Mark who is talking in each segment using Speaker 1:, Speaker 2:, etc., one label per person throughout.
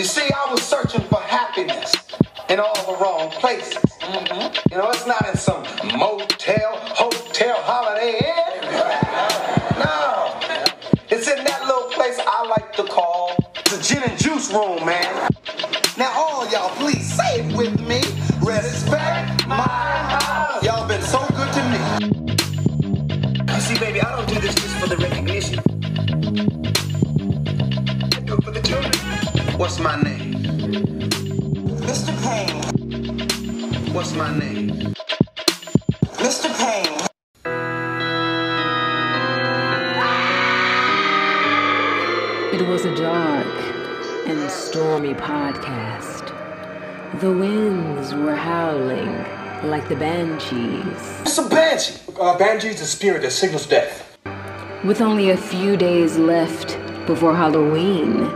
Speaker 1: You see, I was searching for happiness in all the wrong places. Mm-hmm. You know, it's not in some motel, hotel, holiday inn. No. It's in that little place I like to call the gin and juice room, man. Now, all y'all, please say it with me. Respect my What's my name?
Speaker 2: Mr. Payne.
Speaker 1: What's my name?
Speaker 2: Mr. Payne.
Speaker 3: It was a dark and stormy podcast. The winds were howling like the banshees.
Speaker 1: It's a banshee.
Speaker 4: Uh, Banji's the spirit that signals death.
Speaker 3: With only a few days left before Halloween,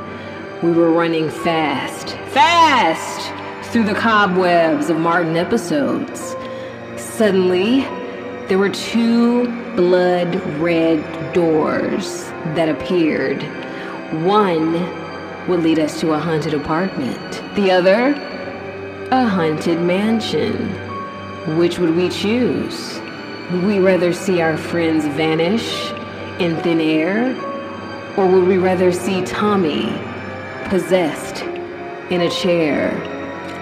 Speaker 3: we were running fast, fast through the cobwebs of Martin episodes. Suddenly, there were two blood red doors that appeared. One would lead us to a haunted apartment, the other, a haunted mansion. Which would we choose? Would we rather see our friends vanish in thin air? Or would we rather see Tommy possessed in a chair?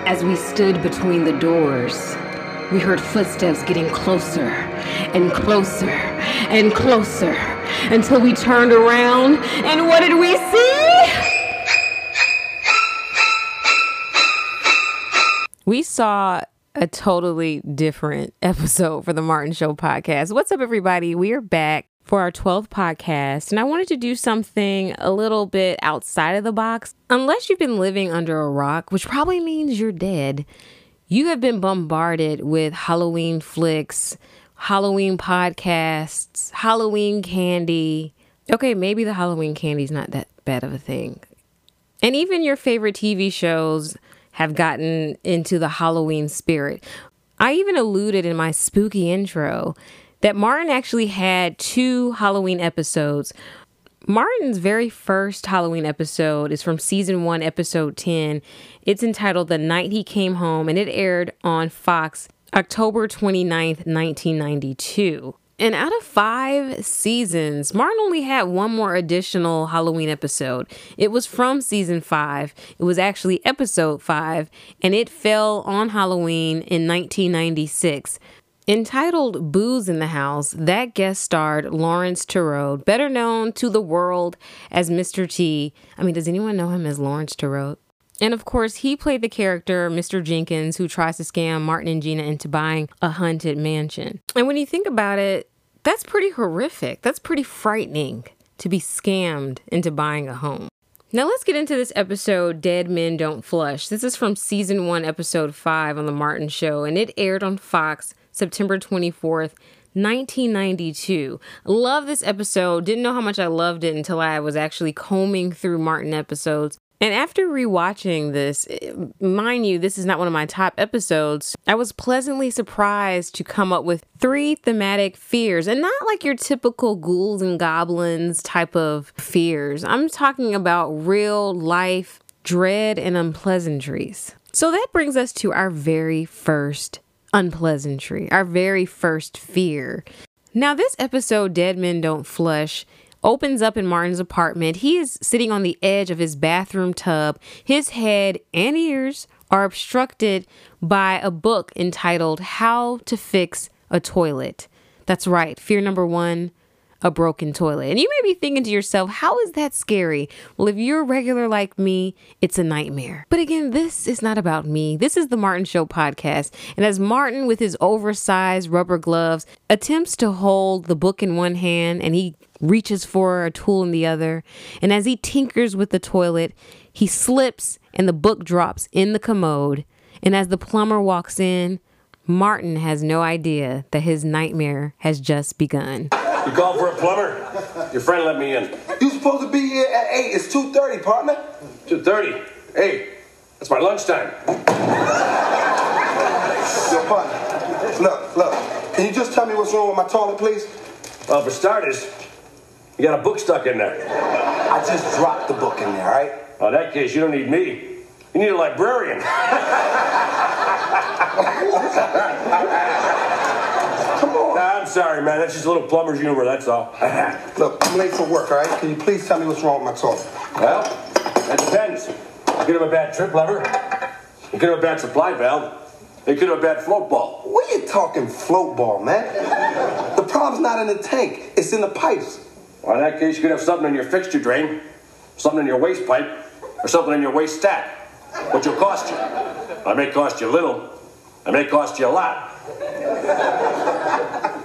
Speaker 3: As we stood between the doors, we heard footsteps getting closer and closer and closer until we turned around and what did we see? We saw a totally different episode for the Martin Show podcast. What's up, everybody? We are back for our 12th podcast, and I wanted to do something a little bit outside of the box. Unless you've been living under a rock, which probably means you're dead, you have been bombarded with Halloween flicks, Halloween podcasts, Halloween candy. Okay, maybe the Halloween candy's not that bad of a thing. And even your favorite TV shows have gotten into the Halloween spirit. I even alluded in my spooky intro that Martin actually had two Halloween episodes. Martin's very first Halloween episode is from season one, episode 10. It's entitled The Night He Came Home, and it aired on Fox October 29th, 1992. And out of five seasons, Martin only had one more additional Halloween episode. It was from season five. It was actually episode five, and it fell on Halloween in 1996. Entitled Booze in the House, that guest starred Laurence Tureaud, better known to the world as Mr. T. I mean, does anyone know him as Laurence Tureaud? And of course, he played the character Mr. Jenkins, who tries to scam Martin and Gina into buying a haunted mansion. And when you think about it, that's pretty horrific. That's pretty frightening to be scammed into buying a home. Now let's get into this episode, Dead Men Don't Flush. This is from season one, episode five on The Martin Show, and it aired on Fox September 24th, 1992. Love this episode. Didn't know how much I loved it until I was actually combing through Martin episodes. And after rewatching this, eh, mind you, this is not one of my top episodes, I was pleasantly surprised to come up with three thematic fears and not like your typical ghouls and goblins type of fears. I'm talking about real life dread and unpleasantries. So that brings us to our very first unpleasantry, our very first fear. Now, this episode, Dead Men Don't Flush, opens up in Martin's apartment. He is sitting on the edge of his bathroom tub. His head and ears are obstructed by a book entitled How to Fix a Toilet. That's right, fear number one a broken toilet. And you may be thinking to yourself, how is that scary? Well, if you're regular like me, it's a nightmare. But again, this is not about me. This is the Martin Show podcast. And as Martin, with his oversized rubber gloves, attempts to hold the book in one hand and he reaches for a tool in the other, and as he tinkers with the toilet, he slips and the book drops in the commode. And as the plumber walks in, Martin has no idea that his nightmare has just begun.
Speaker 5: You called for a plumber? Your friend let me in.
Speaker 1: You supposed to be here at 8. It's 2.30, partner.
Speaker 5: 2.30. Hey, that's my lunchtime.
Speaker 1: Yo, partner. Look, look. Can you just tell me what's wrong with my toilet, please?
Speaker 5: Well, for starters, you got a book stuck in there.
Speaker 1: I just dropped the book in there, all right?
Speaker 5: Well, in that case, you don't need me. You need a librarian.
Speaker 1: Come on.
Speaker 5: Nah, I'm sorry, man. That's just a little plumber's humor, that's all.
Speaker 1: Look, I'm late for work, all right? Can you please tell me what's wrong with my toilet?
Speaker 5: well, that depends. You could have a bad trip lever. You could have a bad supply valve. You could have a bad float ball.
Speaker 1: What are you talking float ball, man? The problem's not in the tank, it's in the pipes.
Speaker 5: Well, in that case, you could have something in your fixture drain, something in your waste pipe, or something in your waste stack. Which will cost you. I may cost you a little. I may cost you a lot.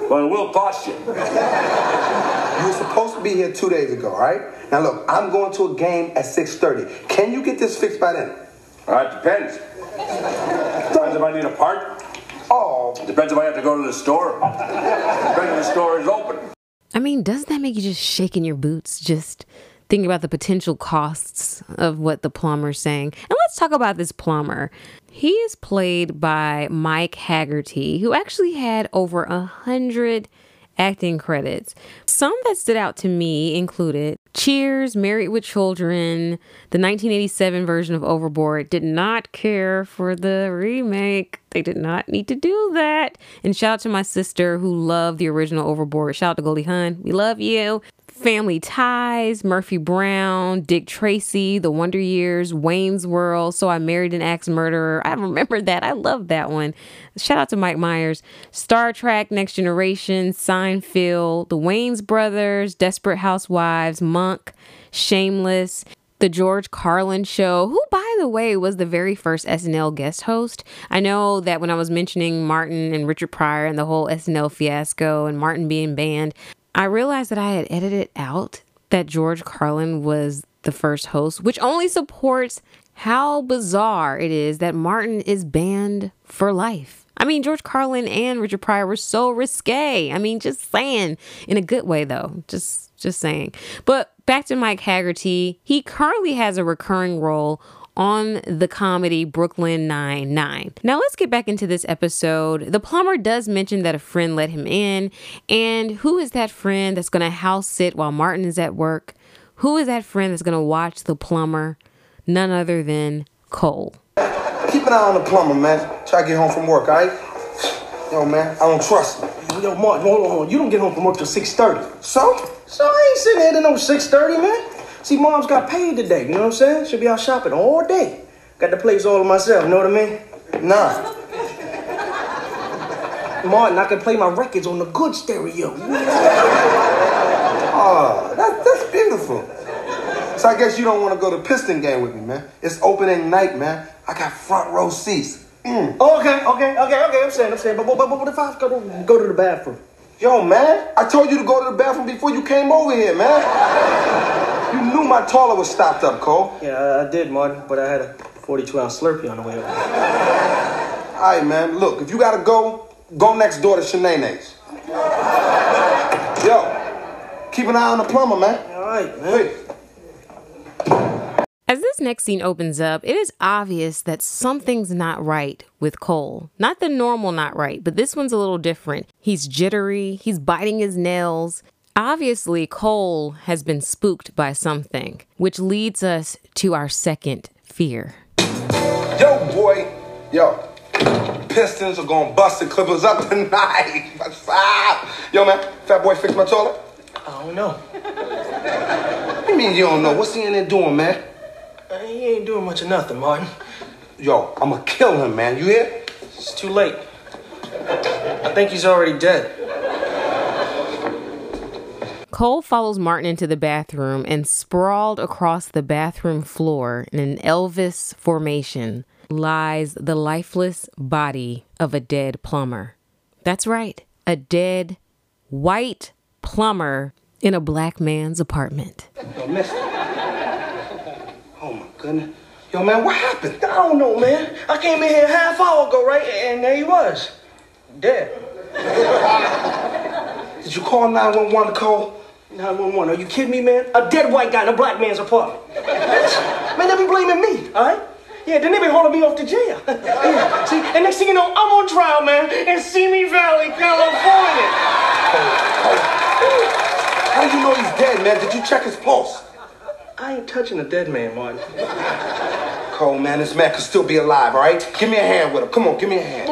Speaker 5: But we'll cost you.
Speaker 1: You were supposed to be here two days ago, right? Now look, I'm going to a game at 6.30. Can you get this fixed by then?
Speaker 5: Uh, all right, depends. Depends if I need a part.
Speaker 1: Oh,
Speaker 5: Depends if I have to go to the store. Depends if the store is open.
Speaker 3: I mean, doesn't that make you just shake in your boots? Just thinking about the potential costs of what the plumber's saying. And let's talk about this plumber. He is played by Mike Haggerty, who actually had over a hundred acting credits. Some that stood out to me included Cheers, Married with Children, the 1987 version of Overboard. Did not care for the remake. They did not need to do that. And shout out to my sister who loved the original Overboard. Shout out to Goldie Hawn. We love you. Family Ties, Murphy Brown, Dick Tracy, The Wonder Years, Wayne's World, So I Married an Axe Murderer. I remember that. I love that one. Shout out to Mike Myers. Star Trek, Next Generation, Seinfeld, The Wayans Brothers, Desperate Housewives, Monk, Shameless. The George Carlin Show, who, by the way, was the very first SNL guest host. I know that when I was mentioning Martin and Richard Pryor and the whole SNL fiasco and Martin being banned, I realized that I had edited out that George Carlin was the first host, which only supports how bizarre it is that Martin is banned for life. I mean, George Carlin and Richard Pryor were so risque. I mean, just saying in a good way, though. Just, just saying. But back to Mike Haggerty. He currently has a recurring role on the comedy Brooklyn Nine-Nine. Now let's get back into this episode. The plumber does mention that a friend let him in, and who is that friend that's going to house sit while Martin is at work? Who is that friend that's going to watch the plumber? None other than Cole.
Speaker 1: keep an eye on the plumber, man. Try to get home from work, all right? Yo, man, I don't trust him.
Speaker 6: Yo, Martin, hold on, hold on. You don't get home from work till 6.30.
Speaker 1: So?
Speaker 6: So I ain't sitting here till no 6.30, man. See, mom's got paid today, you know what I'm saying? She'll be out shopping all day. Got the place all to myself, you know what I mean?
Speaker 1: Nah.
Speaker 6: Martin, I can play my records on the good stereo.
Speaker 1: Oh, that, that's beautiful. So I guess you don't want to go to Piston game with me, man. It's opening night, man. I got front row seats. Mm.
Speaker 6: Oh, okay, okay, okay, okay. I'm saying, I'm saying. But, but, but, but what if I go to, go to the bathroom?
Speaker 1: Yo, man, I told you to go to the bathroom before you came over here, man. You knew my toilet was stopped up, Cole.
Speaker 6: Yeah, I, I did, Martin, but I had a 42 ounce Slurpee on the way over.
Speaker 1: All right, man, look, if you gotta go, go next door to Shanae's. Yo, keep an eye on the plumber, man.
Speaker 6: All right, man.
Speaker 1: Wait.
Speaker 3: As this next scene opens up, it is obvious that something's not right with Cole. Not the normal not right, but this one's a little different. He's jittery, he's biting his nails. Obviously, Cole has been spooked by something, which leads us to our second fear.
Speaker 1: Yo, boy. Yo. Pistons are gonna bust the Clippers up tonight. Ah. Yo, man, fat boy fix my toilet?
Speaker 6: I don't know.
Speaker 1: What you mean you don't know? What's he in there doing, man?
Speaker 6: Uh, He ain't doing much of nothing, Martin.
Speaker 1: Yo, I'ma kill him, man. You hear?
Speaker 6: It's too late. I think he's already dead.
Speaker 3: Cole follows Martin into the bathroom and sprawled across the bathroom floor in an Elvis formation lies the lifeless body of a dead plumber. That's right, a dead white plumber in a black man's apartment.
Speaker 1: Yo, mister. Oh, my goodness. Yo, man, what happened?
Speaker 6: I don't know, man. I came in here half hour ago, right? And there he was. Dead.
Speaker 1: Did you call 911, Cole?
Speaker 6: 911. Are you kidding me, man? A dead white guy in a black man's apartment. man, they be blaming me, all right? Yeah, then they be hauling me off to jail. yeah, see, and next thing you know, I'm on trial, man, in Simi Valley, California.
Speaker 1: How do you know he's dead, man? Did you check his pulse?
Speaker 6: I ain't touching a dead man, Martin.
Speaker 1: Cole, man. This man could still be alive, all right? Give me a hand with him. Come on, give me a hand.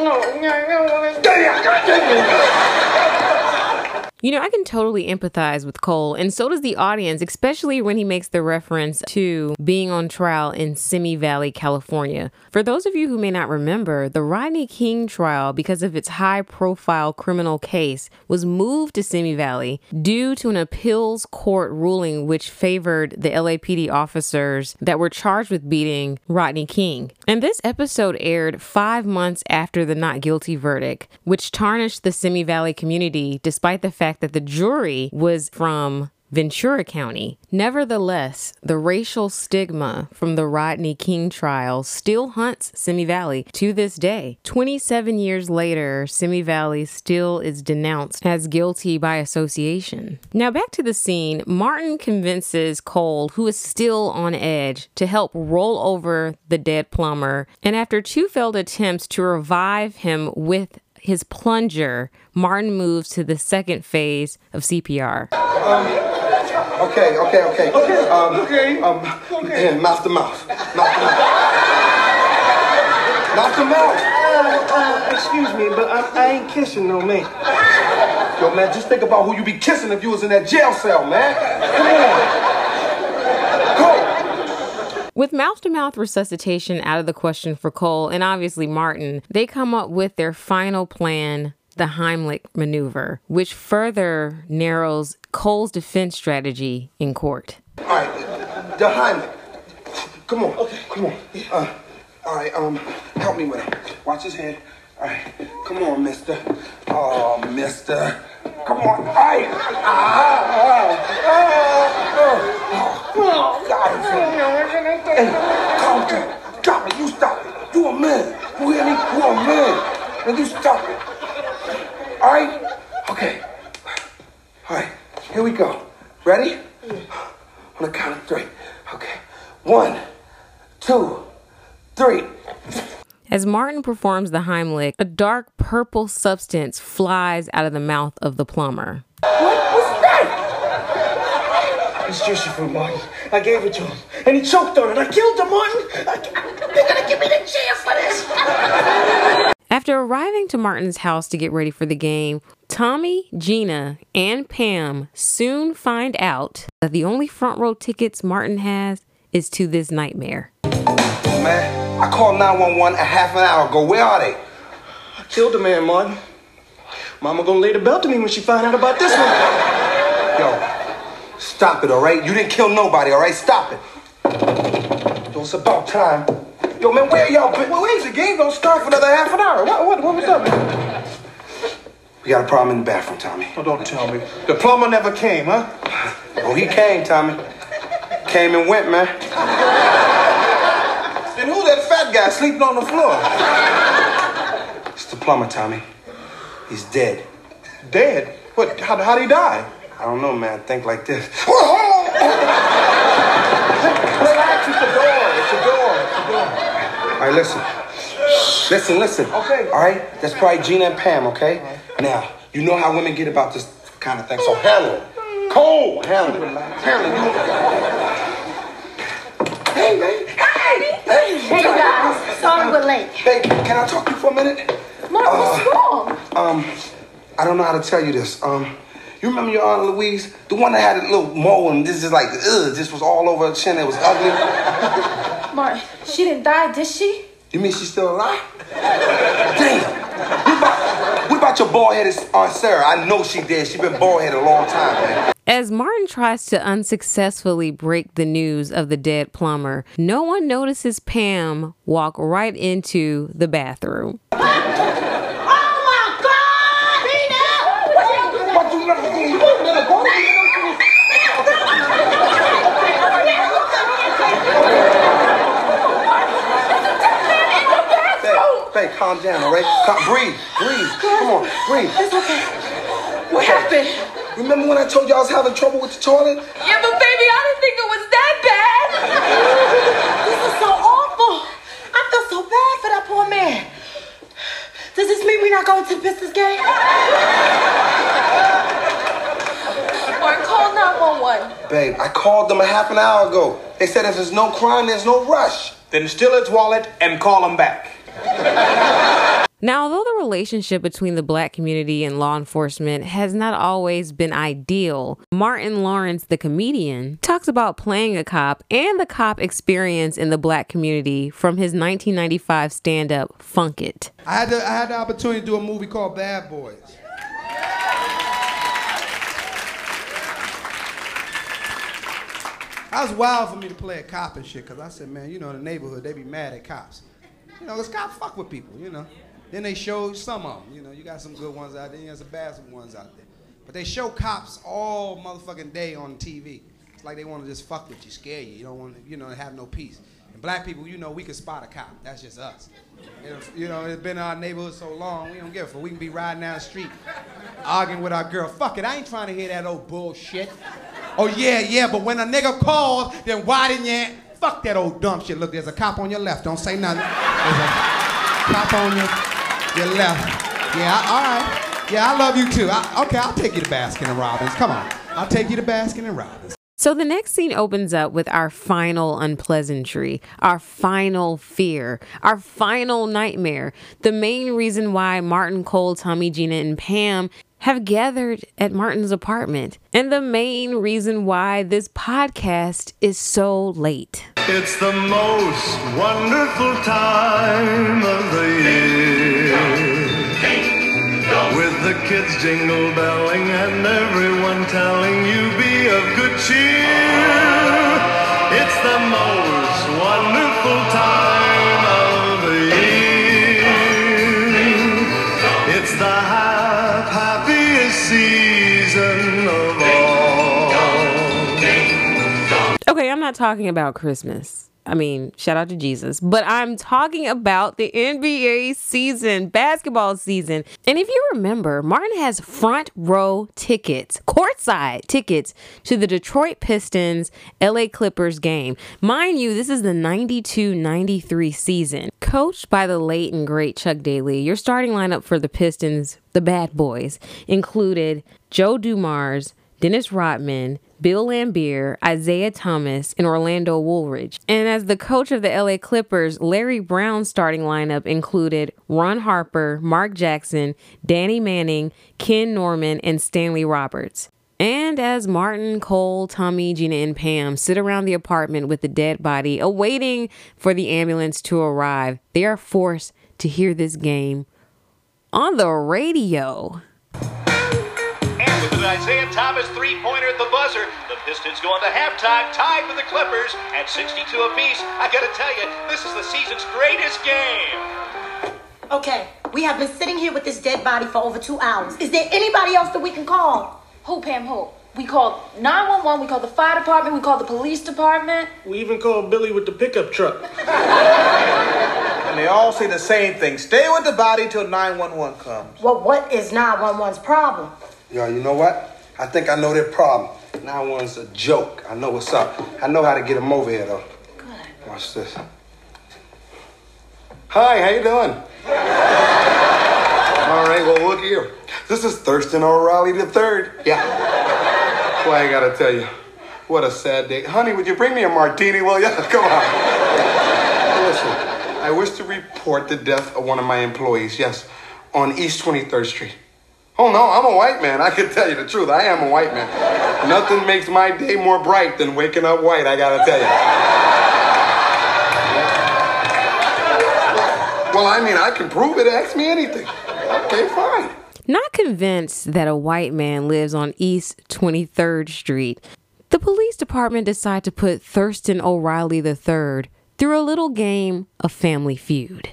Speaker 3: You know, I can totally empathize with Cole, and so does the audience, especially when he makes the reference to being on trial in Simi Valley, California. For those of you who may not remember, the Rodney King trial, because of its high profile criminal case, was moved to Simi Valley due to an appeals court ruling which favored the LAPD officers that were charged with beating Rodney King. And this episode aired five months after the not guilty verdict, which tarnished the Simi Valley community despite the fact that the jury was from Ventura County. Nevertheless, the racial stigma from the Rodney King trial still haunts Simi Valley to this day. 27 years later, Simi Valley still is denounced as guilty by association. Now, back to the scene, Martin convinces Cole, who is still on edge, to help roll over the dead plumber. And after two failed attempts to revive him with his plunger, Martin moves to the second phase of CPR.
Speaker 1: Okay, okay, okay. Okay, um, okay. Um, okay. mouth to mouth. Mouth to mouth. mouth to mouth.
Speaker 4: Uh, uh, excuse me, but I, I ain't kissing no man.
Speaker 1: Yo, man, just think about who you be kissing if you was in that jail cell, man. Come on. Go.
Speaker 3: With mouth to mouth resuscitation out of the question for Cole and obviously Martin, they come up with their final plan, the Heimlich maneuver, which further narrows Cole's defense strategy in court.
Speaker 1: All right, the Heimlich. Come on, okay, come on. Uh, all right, um, help me with it. Watch his head. All right, come on, mister. Oh, mister. Come on. All right. Ah, ah, ah, ah. Oh, God. Hey, calm down. Drop it. You stop it. You a man. You hear me? You a man. And you stop it. All right? Okay. All right. Here we go. Ready? On the count of three. Okay. One, two, three.
Speaker 3: As Martin performs the Heimlich, a dark purple substance flies out of the mouth of the plumber.
Speaker 1: What?
Speaker 4: It's juicy fruit, Martin. I gave it to him, and he choked on it. I killed him, Martin. I, they're gonna give me the jail for this.
Speaker 3: After arriving to Martin's house to get ready for the game, Tommy, Gina, and Pam soon find out that the only front row tickets Martin has is to this nightmare.
Speaker 1: Man, I called 911 a half an hour ago. Where are they?
Speaker 4: I killed the man, Martin. Mama gonna lay the belt to me when she find out about this one.
Speaker 1: Yo, stop it, all right? You didn't kill nobody, all right? Stop it. Yo, it's about time. Yo, man, where y'all been? Well, wait, the game don't start for another half an hour. What, what, what was up, man? We got a problem in the bathroom, Tommy.
Speaker 4: Oh, don't tell me. The plumber never came, huh?
Speaker 1: Oh, he came, Tommy. Came and went, man.
Speaker 4: Then who that fat guy sleeping on the floor?
Speaker 1: It's the plumber, Tommy. He's dead.
Speaker 4: Dead? What? How, how'd he die?
Speaker 1: I don't know, man. Think like this.
Speaker 4: Relax, it's the door. It's the door. It's the door.
Speaker 1: All right, listen. Listen, listen.
Speaker 4: Okay.
Speaker 1: All right? That's probably Gina and Pam, okay? Now, you know how women get about this kind of thing, so handle it. Cole, handle it. Handle it. Hey, baby. Hey, hey.
Speaker 7: Hey you guys, sorry we're late.
Speaker 1: Babe, can I talk to you for a minute?
Speaker 7: Mark, what's wrong?
Speaker 1: Um, I don't know how to tell you this. Um, you remember your Aunt Louise? The one that had a little mole and this is like, ugh, this was all over her chin. It was ugly.
Speaker 7: Martin, she didn't die, did she?
Speaker 1: You mean she's still alive? Damn. What about, what about your bald-headed Aunt Sarah? I know she did. She's been bald-headed a long time, man.
Speaker 3: As Martin tries to unsuccessfully break the news of the dead plumber, no one notices Pam walk right into the bathroom.
Speaker 7: Oh my God!
Speaker 1: What you gonna do? You gonna go? Babe, babe, calm down, all right? Calm, breathe, breathe. Come on, breathe.
Speaker 7: It's okay. What happened?
Speaker 1: Remember when I told you I was having trouble with the toilet?
Speaker 7: Yeah, but baby, I didn't think it was that bad. this is so awful. I feel so bad for that poor man. Does this mean we're not going to the Pistons game? or call 911.
Speaker 1: Babe, I called them a half an hour ago. They said if there's no crime, there's no rush.
Speaker 4: Then steal his wallet and call him back.
Speaker 3: Now, although the relationship between the black community and law enforcement has not always been ideal, Martin Lawrence, the comedian, talks about playing a cop and the cop experience in the black community from his 1995 stand up Funk It.
Speaker 8: I had, the, I had the opportunity to do a movie called Bad Boys. That was wild for me to play a cop and shit, because I said, man, you know, in the neighborhood, they be mad at cops. You know, because cops fuck with people, you know. Then they show some of them, you know, you got some good ones out there, you got some bad ones out there. But they show cops all motherfucking day on TV. It's like they want to just fuck with you, scare you. You don't want to, you know, have no peace. And black people, you know, we can spot a cop. That's just us. You know, it's been in our neighborhood so long, we don't give a fuck. We can be riding down the street, arguing with our girl. Fuck it, I ain't trying to hear that old bullshit. Oh yeah, yeah, but when a nigga calls, then why didn't you? Fuck that old dumb shit. Look, there's a cop on your left. Don't say nothing. There's a cop on your, your left. Yeah, all right. Yeah, I love you too. I, okay, I'll take you to Baskin and Robbins. Come on, I'll take you to Baskin and Robbins.
Speaker 3: So the next scene opens up with our final unpleasantry, our final fear, our final nightmare. The main reason why Martin, Cole, Tommy, Gina, and Pam have gathered at Martin's apartment, and the main reason why this podcast is so late.
Speaker 9: It's the most wonderful time of the year. With the kids jingle belling and everyone telling you be of good cheer. It's the most wonderful time
Speaker 3: not talking about Christmas. I mean, shout out to Jesus, but I'm talking about the NBA season, basketball season. And if you remember, Martin has front row tickets, courtside tickets to the Detroit Pistons LA Clippers game. Mind you, this is the 92 93 season. Coached by the late and great Chuck Daly, your starting lineup for the Pistons, the bad boys, included Joe Dumars. Dennis Rodman, Bill Laimbeer, Isiah Thomas, and Orlando Woolridge. And as the coach of the LA Clippers, Larry Brown's starting lineup included Ron Harper, Mark Jackson, Danny Manning, Ken Norman, and Stanley Roberts. And as Martin, Cole, Tommy, Gina, and Pam sit around the apartment with the dead body, awaiting for the ambulance to arrive, they are forced to hear this game on the radio.
Speaker 10: And with an Isiah Thomas three-pointer at the buzzer, the Pistons go into halftime tied with the Clippers at 62 apiece. I gotta tell you, this is the season's greatest game.
Speaker 7: Okay, we have been sitting here with this dead body for over two hours. Is there anybody else that we can call?
Speaker 11: Who, Pam, who? We called 911, we called the fire department, we called the police department.
Speaker 4: We even called Billy with the pickup truck. and they all say the same thing. Stay with the body till 911 comes.
Speaker 7: Well, what is 911's problem?
Speaker 1: Yo, you know what? I think I know their problem. Now one's a joke. I know what's up. I know how to get them over here, though.
Speaker 11: Good.
Speaker 1: Watch this. Hi, how you doing? All right, well, look here. This is Thurston O'Reilly the third. Yeah. Boy, I gotta tell you, what a sad day. Honey, would you bring me a martini, will you? Come on. Listen, I wish to report the death of one of my employees, yes, on East 23rd Street. Oh no, I'm a white man. I can tell you the truth. I am a white man. Nothing makes my day more bright than waking up white, I gotta tell you. Well, I mean, I can prove it. Ask me anything. Okay, fine.
Speaker 3: Not convinced that a white man lives on East 23rd Street, the police department decide to put Thurston O'Reilly III through a little game of Family Feud.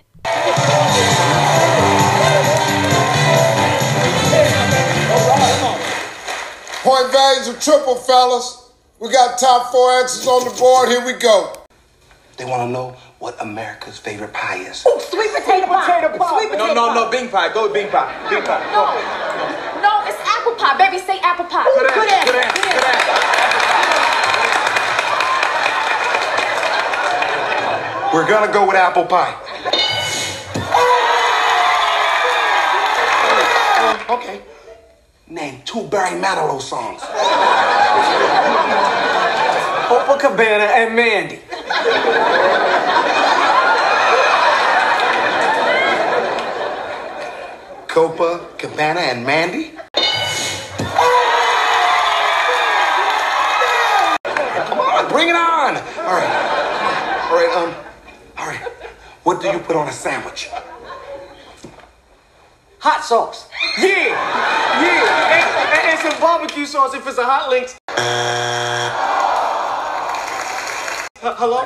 Speaker 12: Point values are triple, fellas. We got top four answers on the board. Here we go.
Speaker 1: They want to know what America's favorite pie is.
Speaker 7: Ooh, sweet potato pie. Sweet potato
Speaker 4: No, no,
Speaker 7: pie.
Speaker 4: no, Bing pie. Go with Bing pie. Bing pie.
Speaker 11: No, no, it's apple pie. Baby, say apple pie.
Speaker 4: Good
Speaker 7: Good
Speaker 4: answer.
Speaker 7: answer.
Speaker 4: Good answer. Good answer.
Speaker 1: We're gonna go with apple pie. Okay. Name two Barry Manilow songs.
Speaker 4: Oh, Cabana, and Mandy.
Speaker 1: Copa, Cabana, and Mandy? Come on, bring it on. All right. All right, um, all right. What do you put on a sandwich?
Speaker 4: Hot sauce. Yeah, yeah. And, and- and some barbecue sauce if it's a hot links. H- uh, hello?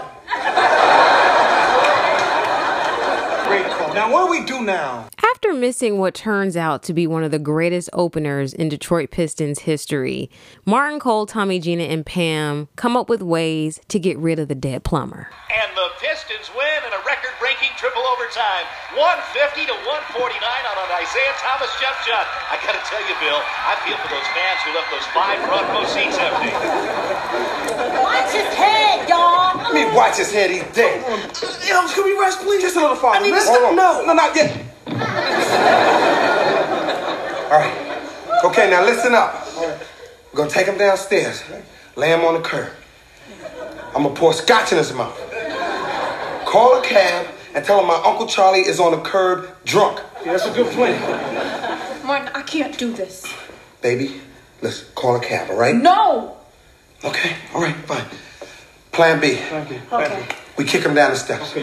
Speaker 4: Great call. Now, what do we do now?
Speaker 3: After missing what turns out to be one of the greatest openers in Detroit Pistons history, Martin Cole, Tommy Gina, and Pam come up with ways to get rid of the dead plumber.
Speaker 10: And the Pistons win in a record-breaking triple overtime, 150 to 149 on an Isiah Thomas jump shot. I gotta tell you, Bill, I feel for those fans who left those five front row seats empty.
Speaker 7: Watch his head, y'all.
Speaker 1: I mean, watch his head, he's dead.
Speaker 4: Yo, can we rest, please?
Speaker 1: Just a little farther.
Speaker 4: I need to
Speaker 1: Hold on.
Speaker 4: No.
Speaker 1: No, not yet. All right. Okay, now listen up. We're gonna take him downstairs, lay him on the curb. I'm gonna pour scotch in his mouth. Call a cab and tell him my Uncle Charlie is on the curb drunk.
Speaker 4: Yeah, that's a good plan.
Speaker 11: Martin, I can't do this.
Speaker 1: Baby, let's call a cab, all right?
Speaker 11: No!
Speaker 1: Okay, all right, fine. Plan B.
Speaker 11: Okay.
Speaker 1: We kick him down the steps.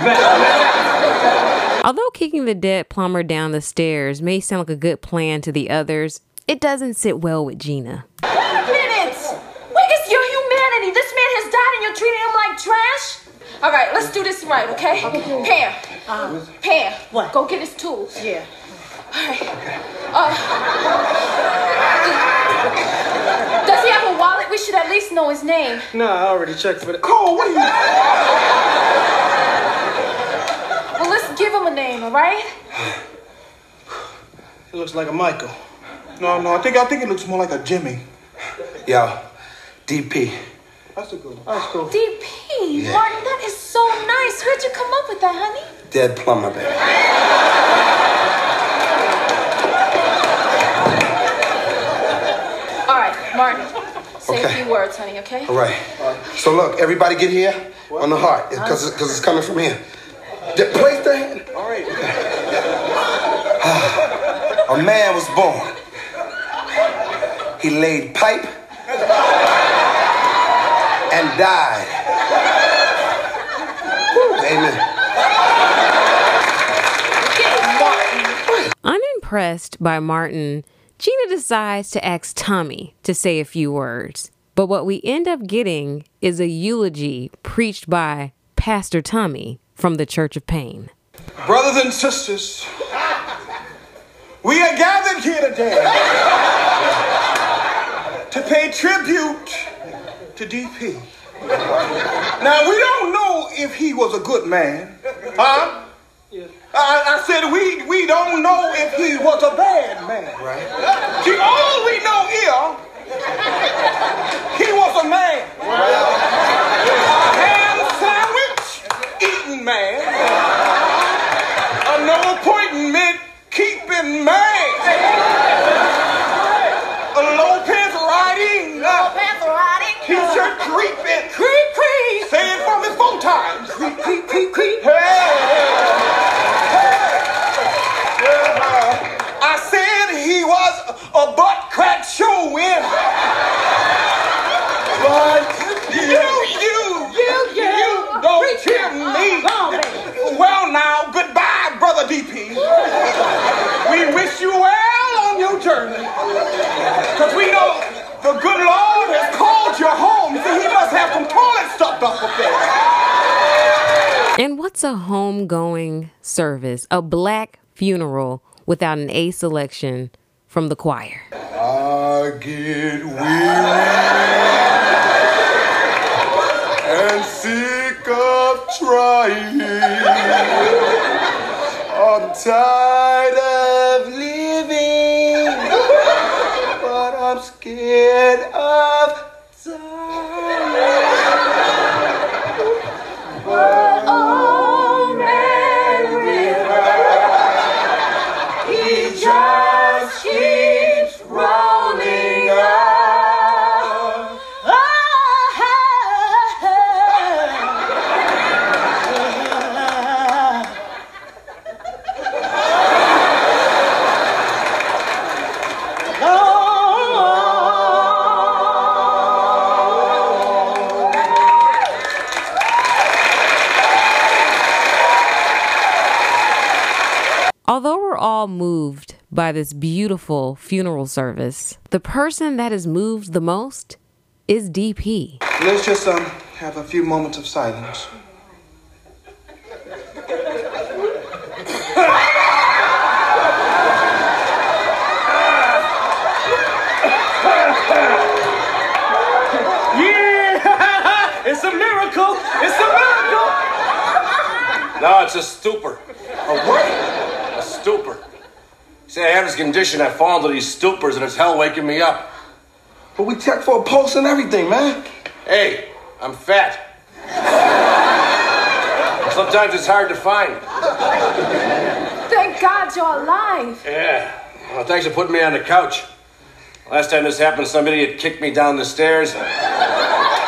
Speaker 3: Although kicking the dead plumber down the stairs may sound like a good plan to the others, it doesn't sit well with Gina.
Speaker 11: Minutes! Where is your humanity? This man has died and you're treating him like trash? All right, let's do this right, okay? Pam. Pam.
Speaker 7: What?
Speaker 11: Go get his tools.
Speaker 7: Yeah.
Speaker 11: All right. Uh, does he have a wallet? We should at least know his name.
Speaker 4: Nah, I already checked for that.
Speaker 1: Cole, what are you?
Speaker 11: Well, let's give him a name, all right?
Speaker 4: It looks like a Michael. No, no, I think I think it looks more like a Jimmy.
Speaker 1: Yeah, DP.
Speaker 4: That's a good one. That's cool.
Speaker 11: DP. Martin, that is so nice. Where'd you come up with that, honey?
Speaker 1: Dead plumber, baby.
Speaker 11: All right, Martin. Say
Speaker 1: Okay.
Speaker 11: a few words, honey, okay?
Speaker 1: All right. So look, everybody get here on the heart because it's, 'cause it's coming from here. D- Place the hand.
Speaker 4: All right.
Speaker 1: A man was born. He laid pipe and died. Amen.
Speaker 3: Unimpressed by Martin, Gina decides to ask Tommy to say a few words. But what we end up getting is a eulogy preached by Pastor Tommy from the Church of Pain.
Speaker 4: Brothers and sisters, we are gathered here today to pay tribute to DP. Now, we don't know if he was a good man, huh? I, I said we, we don't know if he was a bad man.
Speaker 1: Right.
Speaker 4: See, all we know here, he was a man. A ham sandwich eating man. A no appointment keeping man.
Speaker 11: Creep, creep, creep, creep.
Speaker 4: Hey. I said he was a butt crack showing. But you, you, you, you don't hear me. Oh, Well, now, goodbye, brother DP. We wish you well on your journey. Because we know the good Lord has called you home, so he must have some toilet stuff up there.
Speaker 3: And what's a homegoing service, a black funeral without an A selection from the choir?
Speaker 12: I get weary and sick of trying. I'm tired of living, but I'm scared of
Speaker 3: by this beautiful funeral service, the person that is moved the most is DP.
Speaker 6: Let's just um have a few moments of silence.
Speaker 4: Yeah! it's a miracle! It's a miracle!
Speaker 5: No, it's a stupor.
Speaker 6: A what?
Speaker 5: A stupor. See, I have this condition. I fall into these stupors, and it's hell waking me up.
Speaker 6: But we checked for a pulse and everything, man.
Speaker 5: Hey, I'm fat. Sometimes it's hard to find.
Speaker 11: Thank God you're alive.
Speaker 5: Yeah. Well, thanks for putting me on the couch. Last time this happened, some idiot kicked me down the stairs,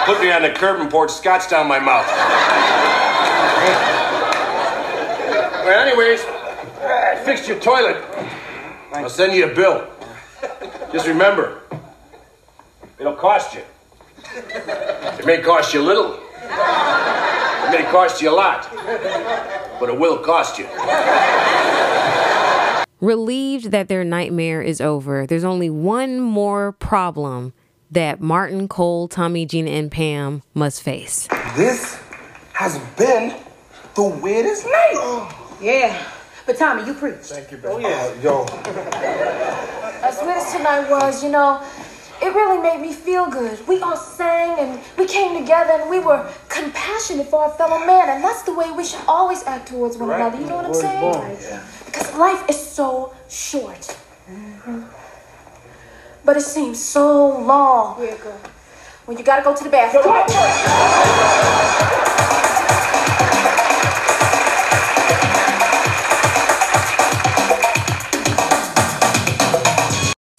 Speaker 5: put me on the curb, and poured scotch down my mouth. well, anyways, I fixed your toilet. I'll send you a bill. Just remember, it'll cost you. It may cost you a little. It may cost you a lot. But it will cost you.
Speaker 3: Relieved that their nightmare is over, there's only one more problem that Martin, Cole, Tommy, Gina, and Pam must face.
Speaker 6: This has been the weirdest night.
Speaker 7: Yeah. But Tommy, you preach.
Speaker 6: Thank you, baby. Oh, yeah. yo,
Speaker 11: As weird as tonight was, you know, it really made me feel good. We all sang and we came together and we were compassionate for our fellow man, and that's the way we should always act towards one another. You know what I'm saying? Yeah. Because life is so short. But it seems so long. Yeah, girl. When you gotta go to the bathroom.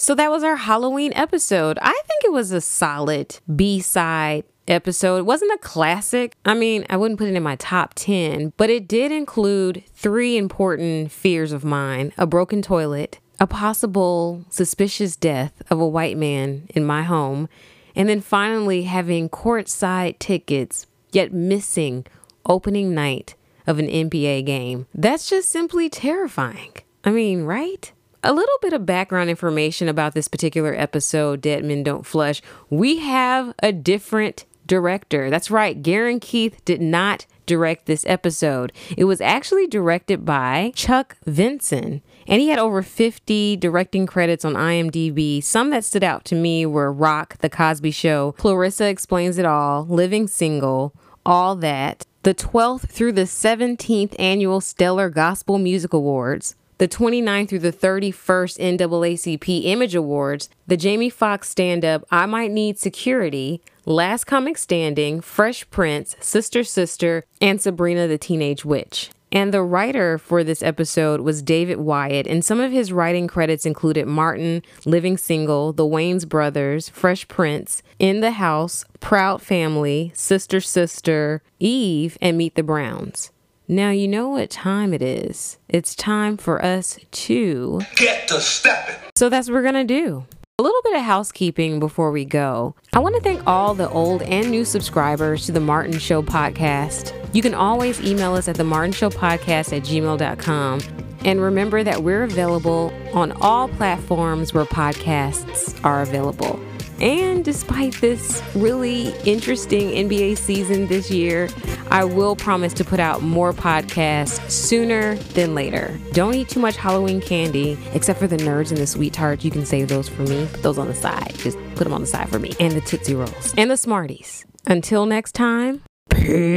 Speaker 3: So that was our Halloween episode. I think it was a solid B side episode. It wasn't a classic. I mean, I wouldn't put it in my top 10, but it did include three important fears of mine a broken toilet, a possible suspicious death of a white man in my home, and then finally having courtside tickets, yet missing opening night of an NBA game. That's just simply terrifying. I mean, right? A little bit of background information about this particular episode, Dead Men Don't Flush. We have a different director. That's right, Gerren Keith did not direct this episode. It was actually directed by Chuck Vinson, and he had over 50 directing credits on IMDb. Some that stood out to me were Roc, The Cosby Show, Clarissa Explains It All, Living Single, All That, the 12th through the 17th annual Stellar Gospel Music Awards, the 29th through the 31st NAACP Image Awards, the Jamie Foxx stand up I Might Need Security, Last Comic Standing, Fresh Prince, Sister Sister, and Sabrina the Teenage Witch. And the writer for this episode was David Wyatt, and some of his writing credits included Martin, Living Single, The Wayans Brothers, Fresh Prince, In the House, Proud Family, Sister Sister, Eve, and Meet the Browns. Now you know what time it is. It's time for us to
Speaker 1: Get to stepping.
Speaker 3: so that's what we're gonna do. A little bit of housekeeping before we go. I want to thank all the old and new subscribers to the Martin Show podcast. You can always email us at the Martin Show podcast at gmail.com. And remember that we're available on all platforms where podcasts are available. And despite this really interesting NBA season this year, I will promise to put out more podcasts sooner than later. Don't eat too much Halloween candy, except for the nerds and the sweet tarts. You can save those for me. Put those on the side. Just put them on the side for me. And the Tootsie Rolls. And the Smarties. Until next time, peace.